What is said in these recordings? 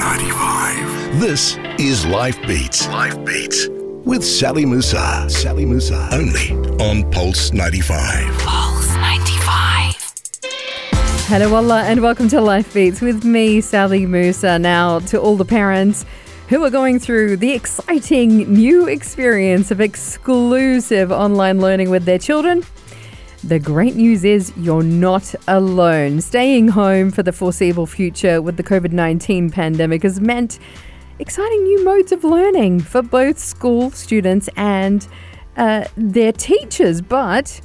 95. This is Life Beats. Life Beats with Sally Musa. Sally Musa. Only on Pulse 95. Pulse 95. Hello, Allah, and welcome to Life Beats with me, Sally Musa. Now, to all the parents who are going through the exciting new experience of exclusive online learning with their children. The great news is you're not alone. Staying home for the foreseeable future with the COVID 19 pandemic has meant exciting new modes of learning for both school students and uh, their teachers. But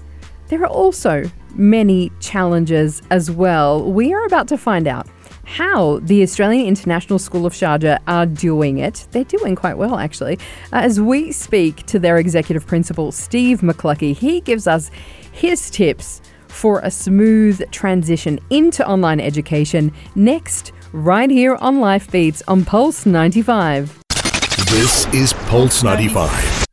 there are also many challenges as well. We are about to find out how the Australian International School of Sharjah are doing it. They're doing quite well, actually. Uh, as we speak to their executive principal, Steve McCluckie, he gives us his tips for a smooth transition into online education next, right here on Life Beats on Pulse 95. This is Pulse 95.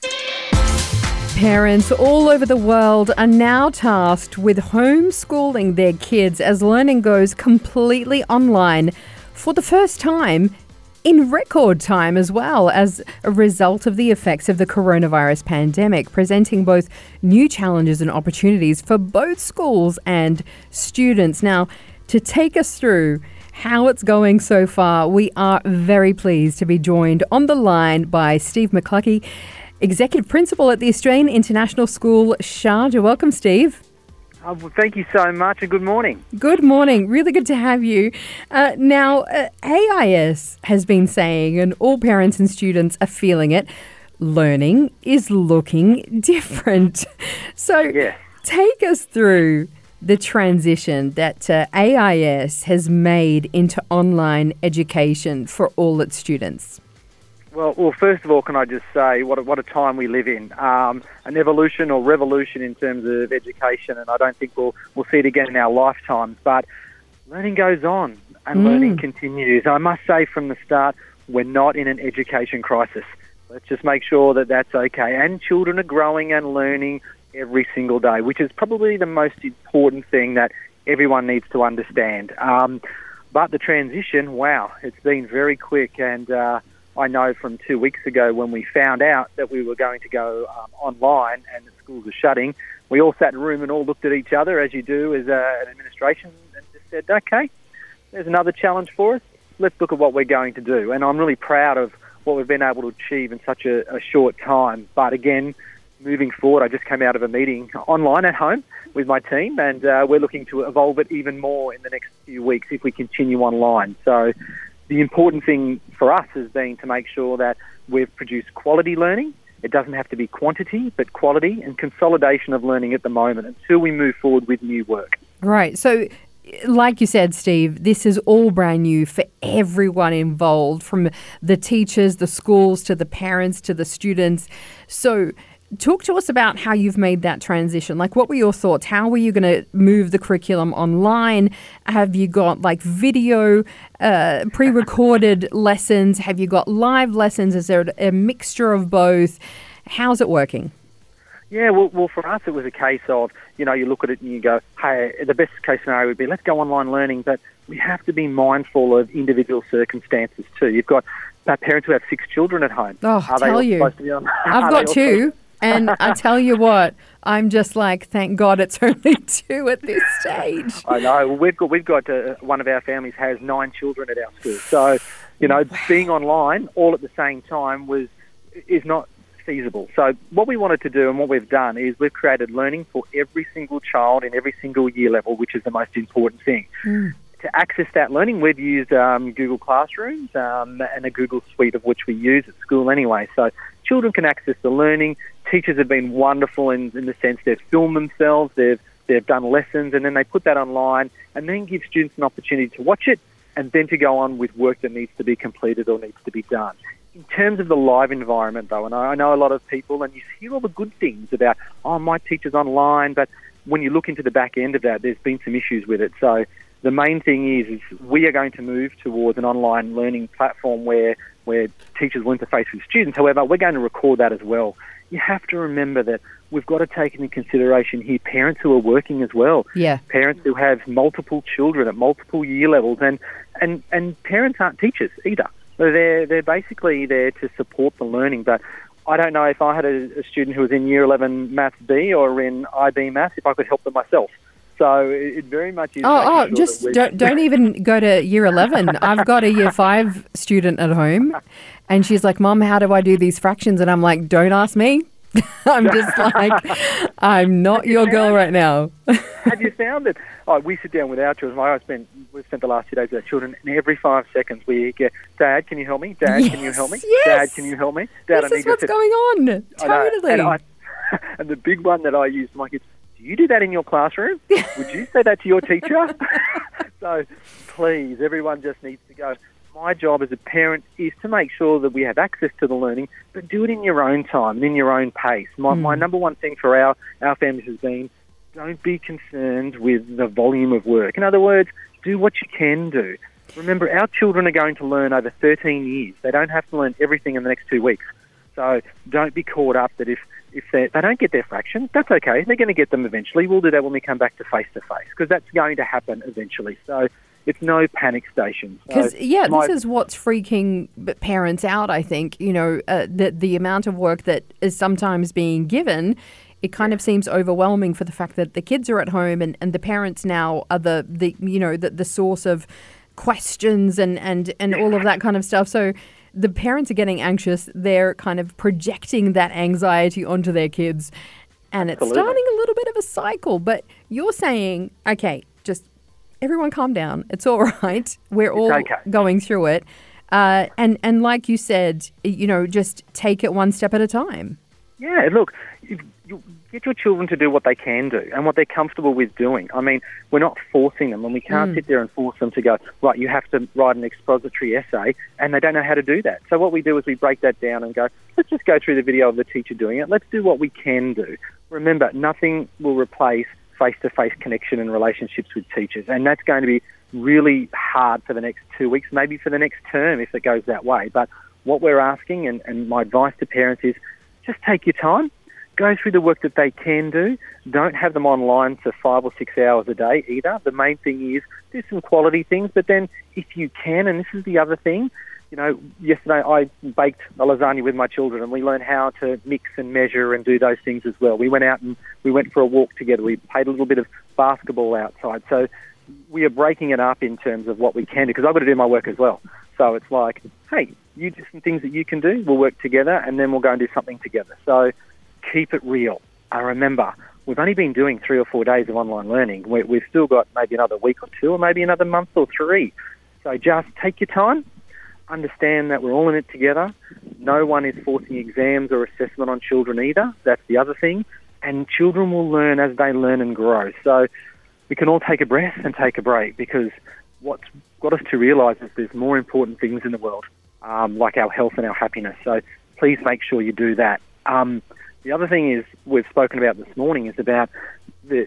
Parents all over the world are now tasked with homeschooling their kids as learning goes completely online for the first time in record time as well as a result of the effects of the coronavirus pandemic, presenting both new challenges and opportunities for both schools and students. Now, to take us through how it's going so far, we are very pleased to be joined on the line by Steve McCluckie, Executive Principal at the Australian International School, Sharjah. Welcome, Steve. Oh, well, thank you so much and good morning. Good morning. Really good to have you. Uh, now, uh, AIS has been saying, and all parents and students are feeling it, learning is looking different. So, Yeah. take us through the transition that uh, AIS has made into online education for all its students. Well, well, first of all, can I just say what a, what a time we live in? Um, an evolution or revolution in terms of education, and I don't think we'll we'll see it again in our lifetimes. But learning goes on, and learning continues. I must say from the start, we're not in an education crisis. Let's just make sure that that's okay. And children are growing and learning every single day, which is probably the most important thing that everyone needs to understand. Um, but the transition, wow, it's been very quick and. Uh, I know from two weeks ago when we found out that we were going to go um, online and the schools are shutting, we all sat in a room and all looked at each other, as you do as uh, an administration, and just said, okay, there's another challenge for us. Let's look at what we're going to do. And I'm really proud of what we've been able to achieve in such a, a short time. But again, moving forward, I just came out of a meeting online at home with my team, and uh, we're looking to evolve it even more in the next few weeks if we continue online. So the important thing for us has been to make sure that we've produced quality learning. It doesn't have to be quantity, but quality and consolidation of learning at the moment until we move forward with new work. Right. So, like you said, Steve, this is all brand new for everyone involved, from the teachers, the schools, to the parents, to the students. So, talk to us about how you've made that transition. Like, what were your thoughts? How were you going to move the curriculum online? Have you got like video, uh, pre recorded lessons? Have you got live lessons? Is there a mixture of both? How's it working? Yeah, well, well, for us, it was a case of, you know, you look at it and you go, hey, the best case scenario would be let's go online learning, but we have to be mindful of individual circumstances too. You've got parents who have six children at home. Oh, Are they tell you. supposed to be on- I've got two. And I tell you what, I'm just like, thank God it's only two at this stage. I know. Well, we've got we've got uh, one of our families has nine children at our school, so you know, being online all at the same time was is not feasible. So what we wanted to do and what we've done is we've created learning for every single child in every single year level, which is the most important thing. To access that learning, we've used um, Google Classrooms um, and a Google Suite of which we use at school anyway. So children can access the learning. Teachers have been wonderful in, in the sense they've filmed themselves, they've they've done lessons, and then they put that online, and then give students an opportunity to watch it, and then to go on with work that needs to be completed or needs to be done. In terms of the live environment, though, and I know a lot of people, and you hear all the good things about, oh, my teacher's online, but when you look into the back end of that, there's been some issues with it. So the main thing is, is we are going to move towards an online learning platform where where teachers will interface with students. However, we're going to record that as well you have to remember that we've got to take into consideration here parents who are working as well. Yeah. Parents who have multiple children at multiple year levels, and and and parents aren't teachers either. So they're they're basically there to support the learning, but. I don't know if I had a, a student who was in Year 11 Maths B or in IB Maths, if I could help them myself. So it, very much is. Oh, oh, sure just don't, don't even go to year 11. I've got a year five student at home, and she's like, Mom, how do I do these fractions? And I'm like, Don't ask me. I'm just like, I'm not your girl right now. Have you found it? Oh, we sit down with our children. I spent we've spent the last two days with our children, and every five seconds we get, Dad, can you help me? Dad, can you help me? Yes, Dad, can you help me? Dad, I this need is what's going on. I. Totally. And, I, and the big one that I use my kids, you do that in your classroom? Would you say that to your teacher? so please, everyone just needs to go. My job as a parent is to make sure that we have access to the learning, but do it in your own time and in your own pace. My, my hmm. number one thing for our, our families has been don't be concerned with the volume of work. In other words, do what you can do. Remember, our children are going to learn over 13 years. They don't have to learn everything in the next two weeks. So don't be caught up that if, if they, don't get their fractions, that's okay. They're going to get them eventually. We'll do that when we come back to face to face because that's going to happen eventually. So it's no panic station. So Because yeah, my- this is what's freaking parents out. I think you know uh, the the amount of work that is sometimes being given. It kind of seems overwhelming for the fact that the kids are at home and, and the parents now are the, the you know the, the source of questions and, and, and all of that kind of stuff. So the parents are getting anxious. They're kind of projecting that anxiety onto their kids. And it's Absolutely. starting a little bit of a cycle. But you're saying, okay, just everyone calm down. It's all right. We're all okay. going through it. Uh, and, and like you said, you know, just take it one step at a time. Yeah, look, you, you get your children to do what they can do and what they're comfortable with doing. I mean, we're not forcing them, and we can't mm. sit there and force them to go, right, you have to write an expository essay, and they don't know how to do that. So what we do is we break that down and go, let's just go through the video of the teacher doing it. Let's do what we can do. Remember, nothing will replace face-to-face connection and relationships with teachers, and that's going to be really hard for the next two weeks, maybe for the next term if it goes that way. But what we're asking, and, and my advice to parents is just take your time, go through the work that they can do. Don't have them online for five or six hours a day either. The main thing is do some quality things, but then if you can, and this is the other thing, you know, yesterday I baked a lasagna with my children and we learned how to mix and measure and do those things as well. We went out and we went for a walk together. We played a little bit of basketball outside. So we are breaking it up in terms of what we can do because I've got to do my work as well. So it's like, hey, you do some things that you can do. We'll work together, and then we'll go and do something together. So keep it real. I remember we've only been doing three or four days of online learning. We, we've still got maybe another week or two, or maybe another month or three. So just take your time. Understand that we're all in it together. No one is forcing exams or assessment on children either. That's the other thing. And children will learn as they learn and grow. So we can all take a breath and take a break because what's got us to realise is there's more important things in the world, um, like our health and our happiness. So please make sure you do that. Um, the other thing is we've spoken about this morning is about the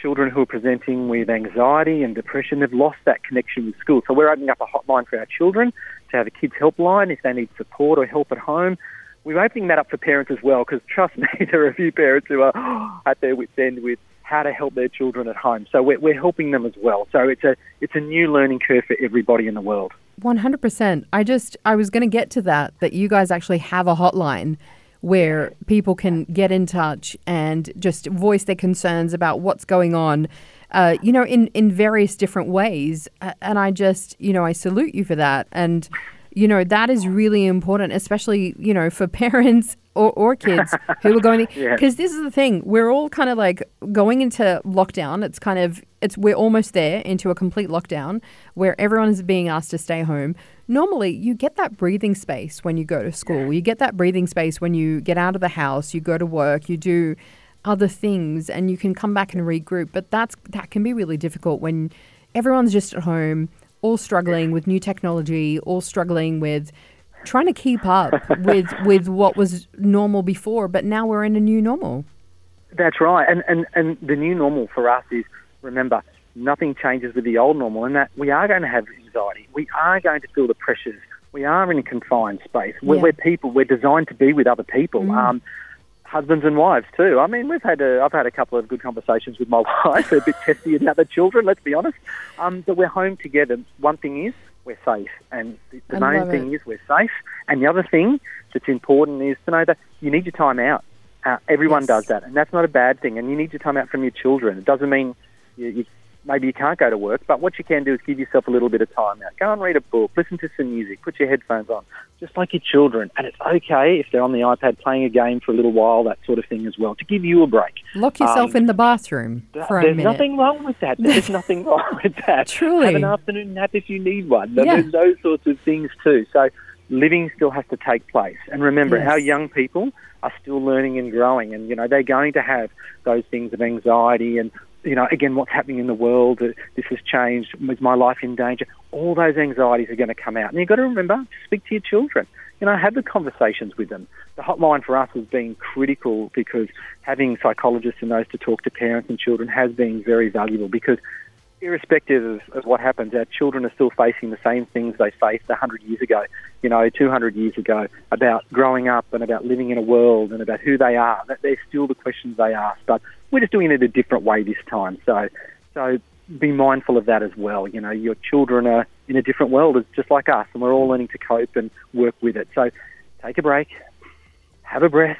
children who are presenting with anxiety and depression. They've lost that connection with school. So we're opening up a hotline for our children to have a kids helpline if they need support or help at home. We're opening that up for parents as well because trust me, there are a few parents who are at their wits' end with how to help their children at home. So we're, we're helping them as well. So it's a it's a new learning curve for everybody in the world. 100%. I just, I was going to get to that, that you guys actually have a hotline where people can get in touch and just voice their concerns about what's going on, uh, you know, in, in various different ways. And I just, you know, I salute you for that. And, you know, that is really important, especially, you know, for parents or, or kids who are going to, Yeah. because this is the thing, we're all kind of like going into lockdown. It's kind of, it's, we're almost there into a complete lockdown where everyone is being asked to stay home. Normally, you get that breathing space when you go to school. You get that breathing space when you get out of the house, you go to work, you do other things, and you can come back and regroup. But that's that can be really difficult when everyone's just at home, all struggling with new technology, all struggling with trying to keep up with with what was normal before. But now we're in a new normal. That's right. And, and, and the new normal for us is remember, nothing changes with the old normal, and that we are going to have anxiety. We are going to feel the pressures. We are in a confined space. We're, Yeah. we're people. We're designed to be with other people. Um, husbands and wives too. I mean, we've had a, I've had a couple of good conversations with my wife, a bit testy about the children. Let's be honest. Um, but we're home together. One thing is we're safe, and the, the I main thing it. is we're safe. And the other thing that's important is to know that you need your time out. Uh, everyone Yes. does that, and that's not a bad thing. And you need your time out from your children. It doesn't mean you, you maybe you can't go to work, but what you can do is give yourself a little bit of time out. Go and read a book, listen to some music, put your headphones on, just like your children. And it's okay if they're on the iPad playing a game for a little while, that sort of thing as well, to give you a break. Lock yourself Um, in the bathroom for a minute. There's nothing wrong with that. There's nothing wrong with that. Truly. Have an afternoon nap if you need one. Yeah. There's those sorts of things too. So living still has to take place. And remember, Yes. our young people are still learning and growing. And, you know, they're going to have those things of anxiety and, you know, again, what's happening in the world, this has changed, is my life in danger? All those anxieties are going to come out. And you've got to remember, speak to your children. You know, have the conversations with them. The hotline for us has been critical because having psychologists and those to talk to parents and children has been very valuable because irrespective of, of what happens, our children are still facing the same things they faced 100 years ago, you know, 200 years ago, about growing up and about living in a world and about who they are. That They're still the questions they ask, but we're just doing it a different way this time. So, so be mindful of that as well. You know, your children are in a different world, it's just like us, and we're all learning to cope and work with it. So take a break, have a breath,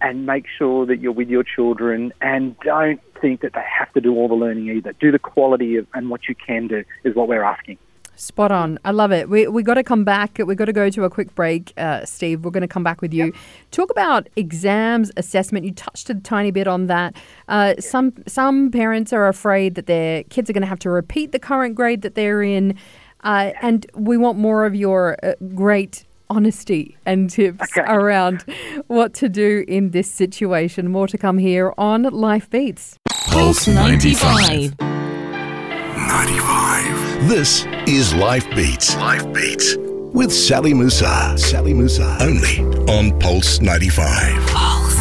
and make sure that you're with your children and don't think that they have to do all the learning either. Do the quality of and what you can do is what we're asking. Spot on. I love it. We we got to come back. We've got to go to a quick break, uh, Steve. We're going to come back with you. Talk about exams, assessment. You touched a tiny bit on that. Uh, some some parents are afraid that their kids are going to have to repeat the current grade that they're in, uh, and we want more of your uh, great honesty and tips Okay. around what to do in this situation. More to come here on Life Beats. Pulse 95. 95. This is Life Beats. Life Beats. With Sally Musa. Sally Musa. Only on Pulse 95. Pulse 95.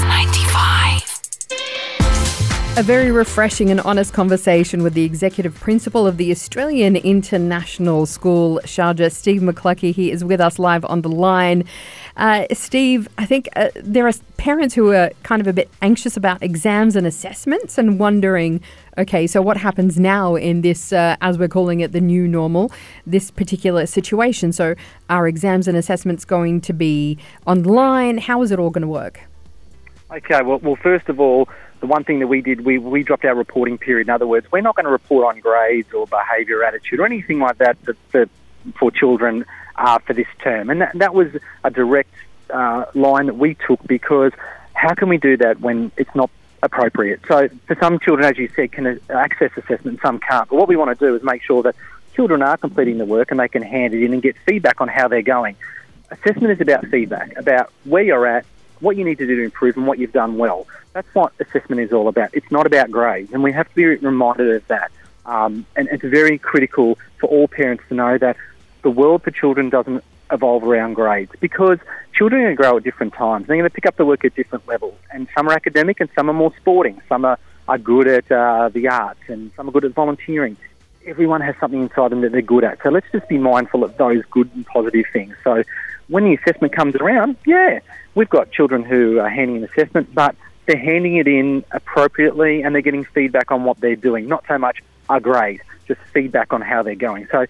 A very refreshing and honest conversation with the executive principal of the Australian International School, Sharjah, Steve McCluckey. He is with us live on the line. Uh, Steve, I think uh, there are parents who are kind of a bit anxious about exams and assessments and wondering, okay, so what happens now in this, uh, as we're calling it, the new normal, this particular situation? So are exams and assessments going to be online? How is it all going to work? Okay, well, well, first of all, the one thing that we did, we, we dropped our reporting period. In other words, we're not going to report on grades or behaviour, attitude, or anything like that for, children uh, for this term. And that, that was a direct uh, line that we took because how can we do that when it's not appropriate? So for some children, as you said, can access assessment, some can't. But what we want to do is make sure that children are completing the work and they can hand it in and get feedback on how they're going. Assessment is about feedback, about where you're at, what you need to do to improve, and what you've done well. That's what assessment is all about. It's not about grades, and we have to be reminded of that. Um, and it's very critical for all parents to know that the world for children doesn't evolve around grades because children are going to grow at different times. They're going to pick up the work at different levels, and some are academic and some are more sporting. Some are, are good at uh, the arts, and some are good at volunteering everyone has something inside them that they're good at. So let's just be mindful of those good and positive things. So when the assessment comes around, yeah, we've got children who are handing an assessment, but they're handing it in appropriately and they're getting feedback on what they're doing, not so much a grade, just feedback on how they're going. So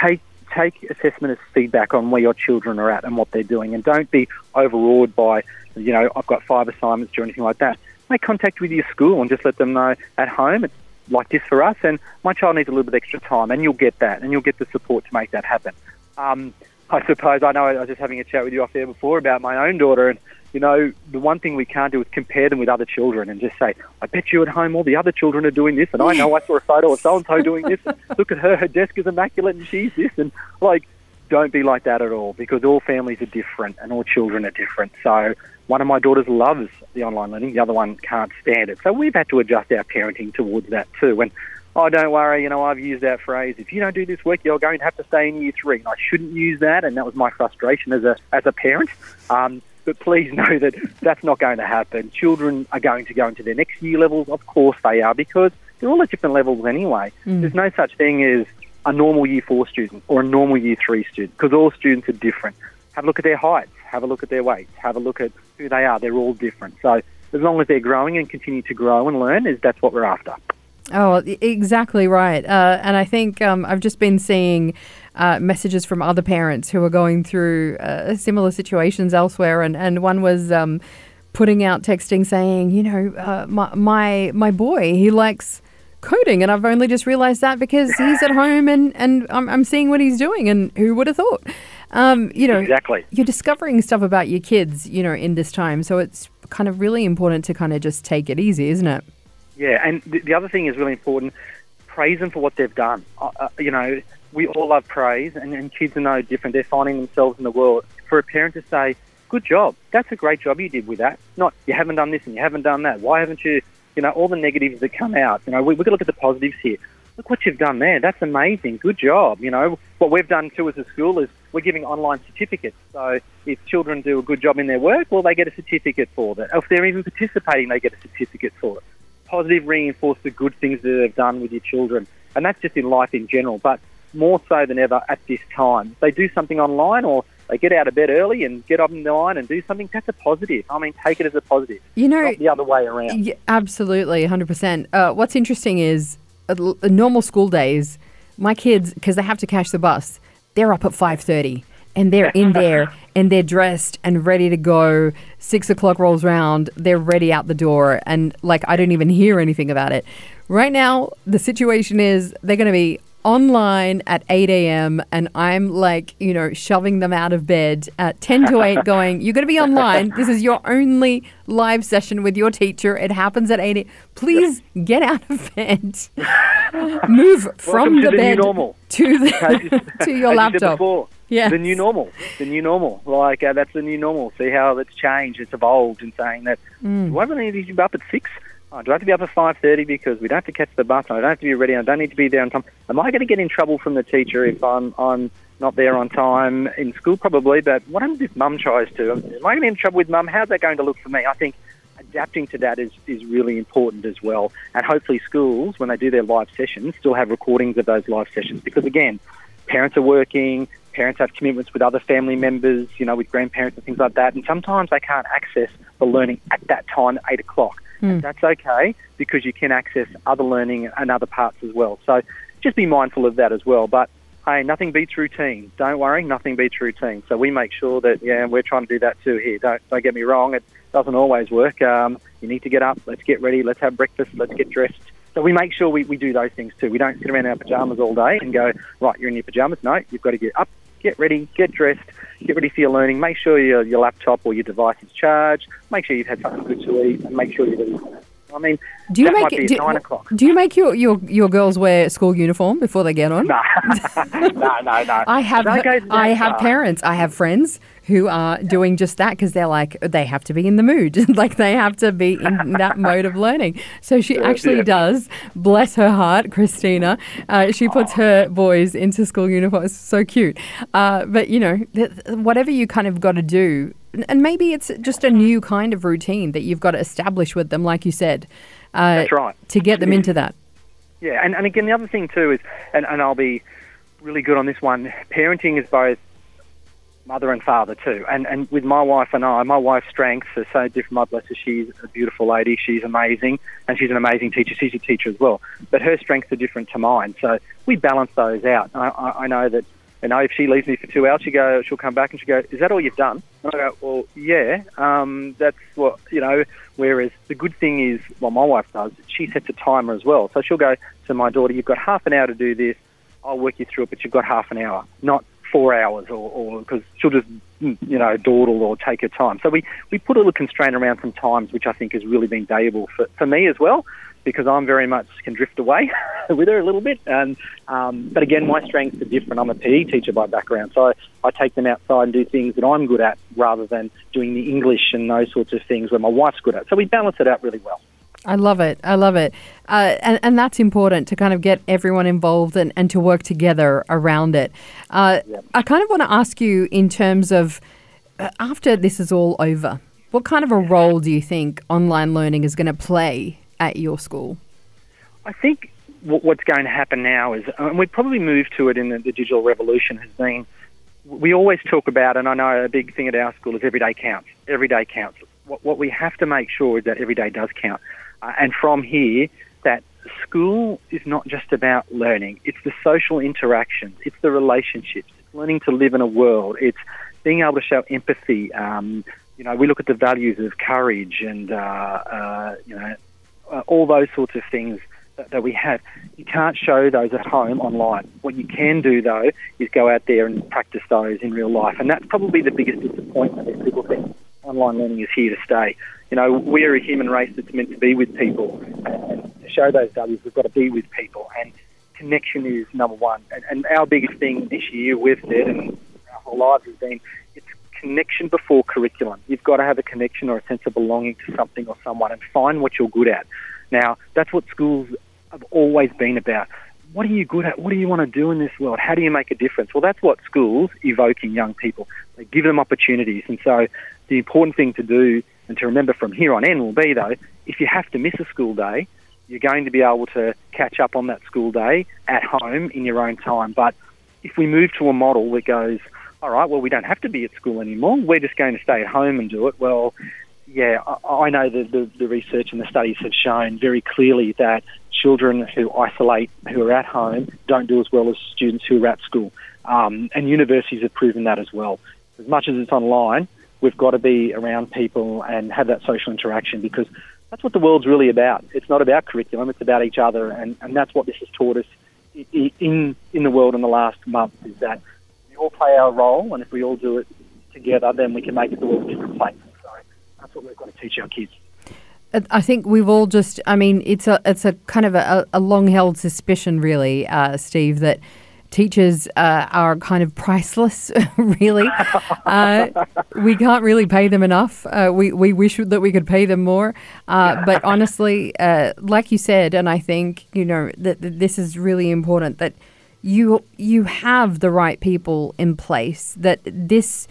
take take assessment as feedback on where your children are at and what they're doing, and don't be overawed by, you know, I've got five assignments or anything like that. Make contact with your school and just let them know at home it's like this for us, and my child needs a little bit extra time, and you'll get that, and you'll get the support to make that happen. Um, I suppose I know I was just having a chat with you off there before about my own daughter, and you know the one thing we can't do is compare them with other children and just say, "I bet you at home all the other children are doing this, and I know I saw a photo of so and so doing this. Look at her, her desk is immaculate, and she's this." And like, don't be like that at all because all families are different and all children are different. So one of my daughters loves the online learning, the other one can't stand it. So we've had to adjust our parenting towards that too. And oh, don't worry, you know, I've used that phrase. If you don't do this work, you're going to have to stay in year three. And I shouldn't use that, and that was my frustration as a as a parent. Um, but please know that that's not going to happen. Children are going to go into their next year levels. Of course they are, because they're all at different levels anyway. There's no such thing as a normal year four student or a normal year three student, because all students are different. Have a look at their heights, have a look at their weights, have a look at who they are. They're all different. So as long as they're growing and continue to grow and learn, is that's what we're after. Oh, exactly right. Uh, and I think um, I've just been seeing uh, messages from other parents who are going through uh, similar situations elsewhere, and and one was. Um, putting out texting saying, you know, uh, my, my my boy, he likes coding, and I've only just realised that because he's at home and and I'm, I'm seeing what he's doing, and who would have thought? Um, you know, Exactly. you're discovering stuff about your kids, you know, in this time, so it's kind of really important to kind of just take it easy, isn't it? Yeah, and the, the other thing is really important. Praise them for what they've done. Uh, uh, you know, we all love praise, and, and kids are no different. They're finding themselves in the world. For a parent to say, "Good job, that's a great job you did with that," not "You haven't done this and you haven't done that. Why haven't you?" You know, all the negatives that come out. You know, we, we've to look at the positives here. Look what you've done there. That's amazing. Good job. You know, what we've done too as a school is we're giving online certificates. So if children do a good job in their work, well, they get a certificate for that. If they're even participating, they get a certificate for it. Positive reinforce the good things that they've done with your children. And that's just in life in general, but more so than ever at this time. They do something online or they get out of bed early and get up in the line and do something, that's a positive. I mean, take it as a positive. You know, the other way around. Yeah, absolutely, 100%. Uh, what's interesting is uh, normal school days, my kids, because they have to catch the bus, they're up at 5.30 and they're in there and they're dressed and ready to go. Six o'clock rolls round, they're ready out the door. And like, I don't even hear anything about it. Right now, the situation is they're going to be online at 8 a.m. and I'm like, you know, shoving them out of bed at 10 to 8 going, you're going to be online. This is your only live session with your teacher. It happens at 8. a- Please get out of bed. Move from the the bed to the to your as you said laptop. Yes. the new normal, the new normal. Like uh, that's the new normal. See how it's changed, it's evolved, and saying that Mm. do I really need to be up at six? Oh, do I have to be up at five thirty because we don't have to catch the bus? I don't have to be ready. I don't need to be there on time. Am I going to get in trouble from the teacher if I'm I'm not there on time in school? Probably. But what happens if mum tries to? Am I going to get in trouble with mum? How's that going to look for me? I think adapting to that is, is really important as well. And hopefully schools, when they do their live sessions, still have recordings of those live sessions because again, parents are working, parents have commitments with other family members, you know, with grandparents and things like that, and sometimes they can't access the learning at that time eight o'clock. And that's okay because you can access other learning and other parts as well. So just be mindful of that as well. But hey, nothing beats routine. Don't worry, nothing beats routine. So we make sure that yeah, we're trying to do that too here. Don't don't get me wrong, it doesn't always work. Um, you need to get up, let's get ready, let's have breakfast, let's get dressed. So we make sure we, we do those things too. We don't sit around in our pajamas all day and go, right, you're in your pajamas. No, you've got to get up, get ready, get dressed, get ready for your learning. Make sure your, your laptop or your device is charged. Make sure you've had something good to eat and make sure you're ready. I mean, Do you make might be it, at do, nine o'clock. do you make your, your, your girls wear school uniform before they get on? No, no, no, no. I have Don't go to I have far. parents. I have friends who are doing just that because they're like they have to be in the mood, like they have to be in that mode of learning. So she actually yeah. does. Bless her heart, Christina. Uh, she puts her boys into school uniforms. So cute. Uh, but you know, th- whatever you kind of got to do, and maybe it's just a new kind of routine that you've got to establish with them, like you said. Uh, That's right. To get them into that. Yeah, and, and again, the other thing too is, and, and I'll be really good on this one. Parenting is both mother and father too. And and with my wife and I, my wife's strengths are so different. My bless her, she's a beautiful lady. She's amazing, and she's an amazing teacher. She's a teacher as well. But her strengths are different to mine. So we balance those out. I, I, I know that. You know, if she leaves me for two hours, she go, she'll come back and she go, "Is that all you've done?" And I go, "Well, yeah, um, that's what you know." Whereas the good thing is, well, my wife does. She sets a timer as well, so she'll go to my daughter, "You've got half an hour to do this. I'll work you through it, but you've got half an hour, not four hours, or because she'll just mm, you know dawdle or take her time. So we we put a little constraint around some times, which I think has really been valuable for for me as well, because I'm very much can drift away with her a little bit. And um, but again, my strengths are different. I'm a PE teacher by background, so I take them outside and do things that I'm good at, rather than doing the English and those sorts of things where my wife's good at. So we balance it out really well. I love it. I love it. Uh, and, and that's important to kind of get everyone involved and, and to work together around it. Uh, I kind of want to ask you in terms of uh, after this is all over, what kind of a role do you think online learning is going to play at your school? I think what's going to happen now is, and we probably moved to it in the, the digital revolution, has been we always talk about, and I know a big thing at our school is every day counts. Every day counts. what, what we have to make sure is that every day does count. Uh, and from here, that school is not just about learning, it's the social interactions, it's the relationships, it's learning to live in a world, it's being able to show empathy. Um, you know, we look at the values of courage and, uh, uh, you know, uh, all those sorts of things that, that we have. You can't show those at home online. What you can do, though, is go out there and practice those in real life. And that's probably the biggest disappointment is people think online learning is here to stay. You know, we're a human race that's meant to be with people. And to show those values, we've got to be with people. And connection is number one. And, and our biggest thing this year, we've said, and our whole lives has been, connection before curriculum. You've got to have a connection or a sense of belonging to something or someone and find what you're good at. Now, that's what schools have always been about. What are you good at? What do you want to do in this world? How do you make a difference? Well, that's what schools evoke in young people. They give them opportunities. And so the important thing to do and to remember from here on in will be, though, if you have to miss a school day, you're going to be able to catch up on that school day at home in your own time. But if we move to a model that goes, all right, well, we don't have to be at school anymore, we're just going to stay at home and do it, well, yeah, I know that the, the research and the studies have shown very clearly that children who isolate, who are at home, don't do as well as students who are at school. Um, and universities have proven that as well. As much as it's online, we've got to be around people and have that social interaction because that's what the world's really about. It's not about curriculum, it's about each other. And, and that's what this has taught us in, in the world in the last month is that we all play our role, and if we all do it together, then we can make the world a different place So that's what we've got to teach our kids. I think we've all just. I mean, it's a it's a kind of a, a long held suspicion, really, uh, Steve, that teachers uh, are kind of priceless. really, uh, we can't really pay them enough. Uh, we we wish that we could pay them more, uh, but honestly, uh, like you said, and I think you know that, that this is really important that you you have the right people in place. That this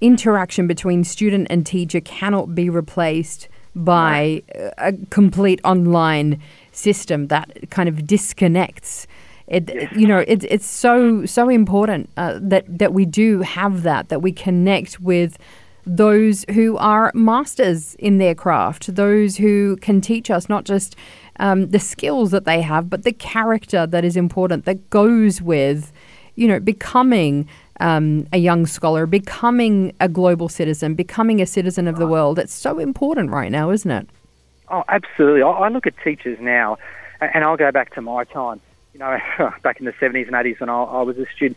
interaction between student and teacher cannot be replaced by a complete online system that kind of disconnects. It, you know, it, it's so so important uh, that that we do have that, that we connect with those who are masters in their craft, those who can teach us not just um, the skills that they have, but the character that is important that goes with, you know, becoming um, a young scholar, becoming a global citizen, becoming a citizen of the world. It's so important right now, isn't it? Oh, absolutely. I look at teachers now, and I'll go back to my time. You know, back in the 70s and 80s when I, I was a student,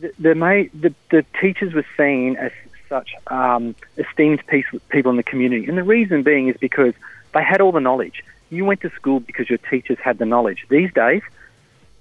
the, the, the, the teachers were seen as such um, esteemed people in the community. And the reason being is because they had all the knowledge. You went to school because your teachers had the knowledge. These days,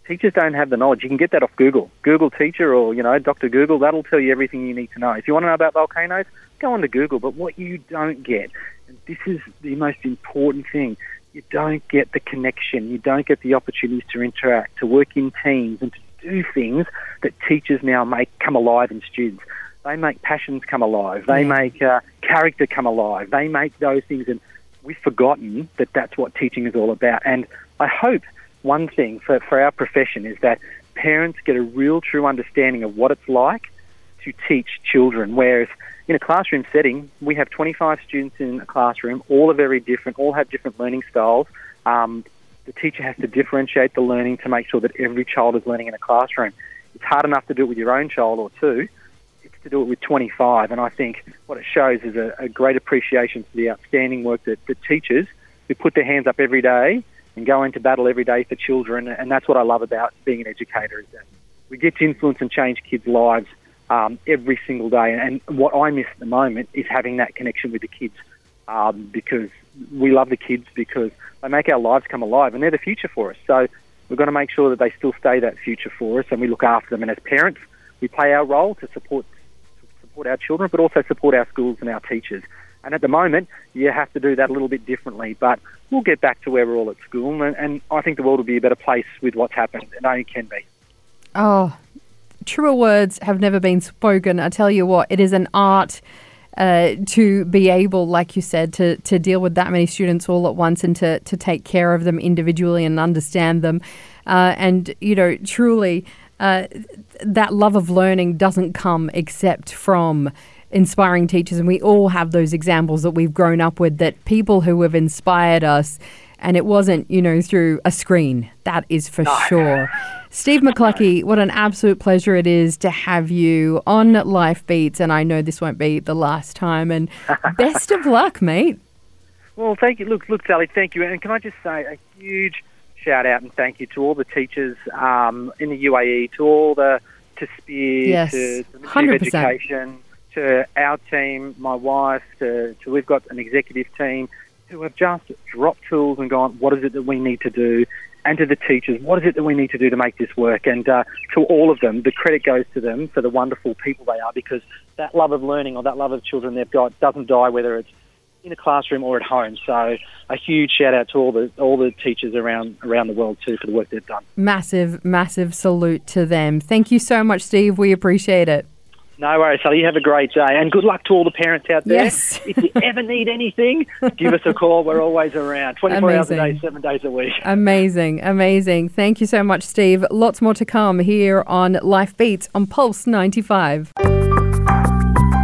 teachers don't have the knowledge. You can get that off Google. Google teacher or, you know, Dr. Google, that'll tell you everything you need to know. If you want to know about volcanoes, go on to Google. But what you don't get, and this is the most important thing, you don't get the connection. You don't get the opportunities to interact, to work in teams, and to do things that teachers now make come alive in students. They make passions come alive. They make uh, character come alive. They make those things, and we've forgotten that that's what teaching is all about. And I hope one thing for, for our profession is that parents get a real true understanding of what it's like to teach children. Whereas in a classroom setting, we have 25 students in a classroom, all are very different, all have different learning styles. Um, the teacher has to differentiate the learning to make sure that every child is learning in a classroom. It's hard enough to do it with your own child or two. To do it with 25. And I think what it shows is a, a great appreciation for the outstanding work that, that teachers who put their hands up every day and go into battle every day for children. And that's what I love about being an educator is that we get to influence and change kids' lives um, every single day. And what I miss at the moment is having that connection with the kids um, because we love the kids because they make our lives come alive and they're the future for us. So we've got to make sure that they still stay that future for us and we look after them. And as parents, we play our role to support support our children, but also support our schools and our teachers. And at the moment, you have to do that a little bit differently. But we'll get back to where we're all at school, and, and I think the world will be a better place with what's happened. It only can be. Oh, truer words have never been spoken. I tell you what, it is an art. Uh, to be able, like you said, to, to deal with that many students all at once and to, to take care of them individually and understand them. Uh, and, you know, truly, uh, that love of learning doesn't come except from inspiring teachers, and we all have those examples that we've grown up with that people who have inspired us, and it wasn't, you know, through a screen. That is for sure. Steve McCluckey, what an absolute pleasure it is to have you on Life Beats, and I know this won't be the last time. And best of luck, mate. Well, thank you. Look, look, Sally, thank you. And can I just say a huge shout out and thank you to all the teachers um, in the UAE, to all the to SPEA, Yes, to, to the Ministry of 100%. Education, to our team, my wife, to, to we've got an executive team who have just dropped tools and gone, what is it that we need to do? And to the teachers, what is it that we need to do to make this work? And uh, to all of them, the credit goes to them for the wonderful people they are because that love of learning or that love of children they've got doesn't die whether it's in a classroom or at home. So a huge shout out to all the all the teachers around around the world too for the work they've done. Massive, massive salute to them. Thank you so much, Steve. We appreciate it. No worries, Sally. You have a great day, and good luck to all the parents out there. Yes. if you ever need anything, give us a call. We're always around, 24 hours a day, seven days a week. Amazing, amazing. Thank you so much, Steve. Lots more to come here on Life Beats on Pulse 95.